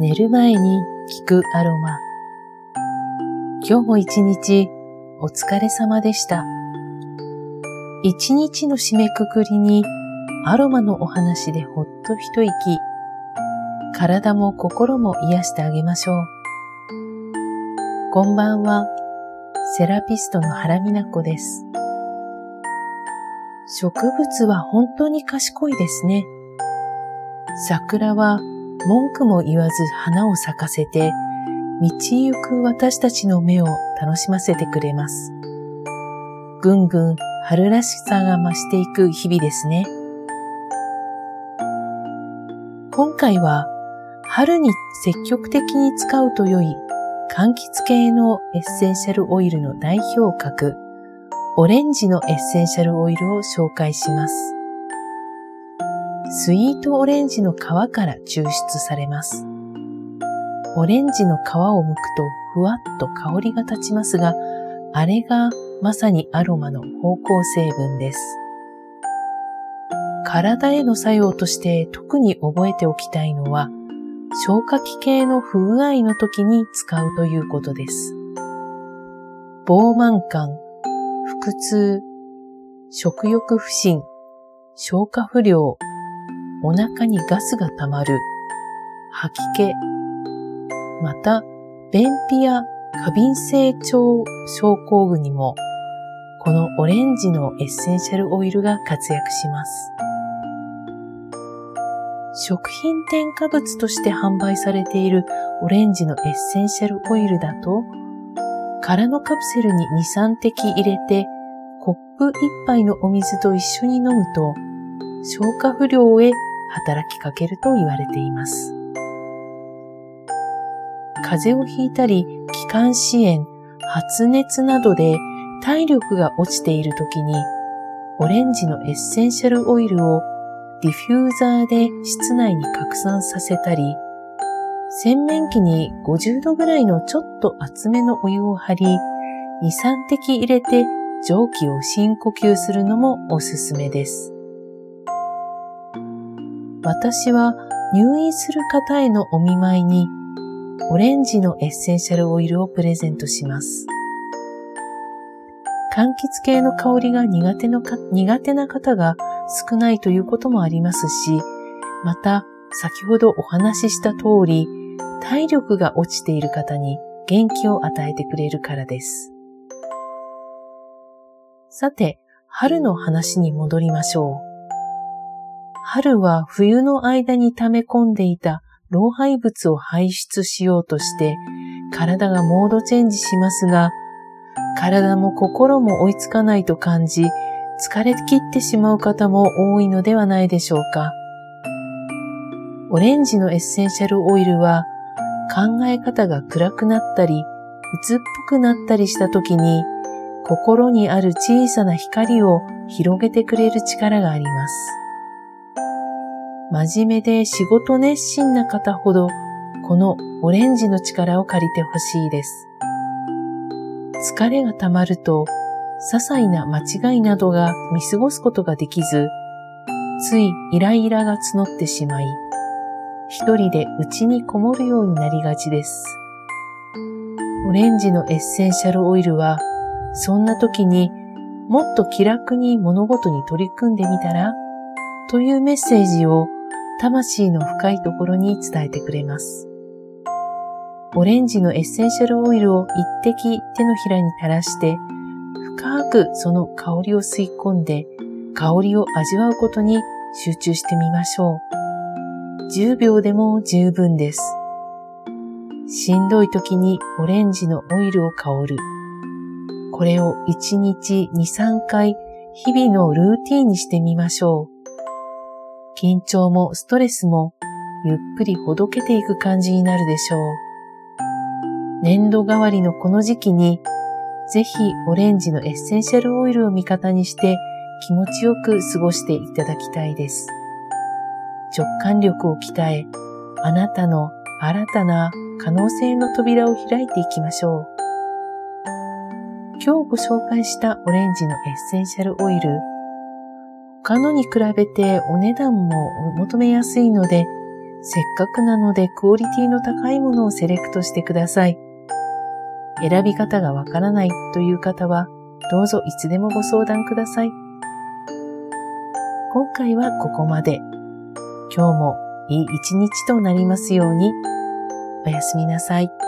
寝る前に聞くアロマ。今日も一日お疲れ様でした。一日の締めくくりにアロマのお話でほっと一息、体も心も癒してあげましょう。こんばんは、セラピストの原美奈子です。植物は本当に賢いですね。桜は文句も言わず花を咲かせて、道行く私たちの目を楽しませてくれます。ぐんぐん春らしさが増していく日々ですね。今回は春に積極的に使うと良い柑橘系のエッセンシャルオイルの代表格、オレンジのエッセンシャルオイルを紹介します。スイートオレンジの皮から抽出されます。オレンジの皮を剥くとふわっと香りが立ちますが、あれがまさにアロマの芳香成分です。体への作用として特に覚えておきたいのは、消化器系の不具合の時に使うということです。膨満感、腹痛、食欲不振、消化不良、お腹にガスが溜まる、吐き気、また、便秘や過敏性腸症候群にも、このオレンジのエッセンシャルオイルが活躍します。食品添加物として販売されているオレンジのエッセンシャルオイルだと、空のカプセルに2、3滴入れて、コップ1杯のお水と一緒に飲むと、消化不良へ働きかけると言われています。風邪をひいたり、気管支炎、発熱などで体力が落ちている時に、オレンジのエッセンシャルオイルをディフューザーで室内に拡散させたり、洗面器に50度ぐらいのちょっと厚めのお湯を張り、2、3滴入れて蒸気を深呼吸するのもおすすめです。私は入院する方へのお見舞いにオレンジのエッセンシャルオイルをプレゼントします。柑橘系の香りが苦手のか苦手な方が少ないということもありますし、また先ほどお話しした通り、体力が落ちている方に元気を与えてくれるからです。さて、春の話に戻りましょう。春は冬の間に溜め込んでいた老廃物を排出しようとして体がモードチェンジしますが、体も心も追いつかないと感じ、疲れ切ってしまう方も多いのではないでしょうか。オレンジのエッセンシャルオイルは考え方が暗くなったり、鬱っぽくなったりした時に心にある小さな光を広げてくれる力があります。真面目で仕事熱心な方ほど、このオレンジの力を借りてほしいです。疲れが溜まると、些細な間違いなどが見過ごすことができず、ついイライラが募ってしまい、一人で内にこもるようになりがちです。オレンジのエッセンシャルオイルは、そんな時にもっと気楽に物事に取り組んでみたら？というメッセージを魂の深いところに伝えてくれます。オレンジのエッセンシャルオイルを一滴手のひらに垂らして、深くその香りを吸い込んで、香りを味わうことに集中してみましょう。10秒でも十分です。しんどい時にオレンジのオイルを香る。これを1日2、3回日々のルーティンにしてみましょう。緊張もストレスもゆっくりほどけていく感じになるでしょう。粘土代わりのこの時期に、ぜひオレンジのエッセンシャルオイルを味方にして気持ちよく過ごしていただきたいです。直感力を鍛え、あなたの新たな可能性の扉を開いていきましょう。今日ご紹介したオレンジのエッセンシャルオイル、他のに比べてお値段も求めやすいので、せっかくなのでクオリティの高いものをセレクトしてください。選び方がわからないという方は、どうぞいつでもご相談ください。今回はここまで。今日もいい一日となりますように。おやすみなさい。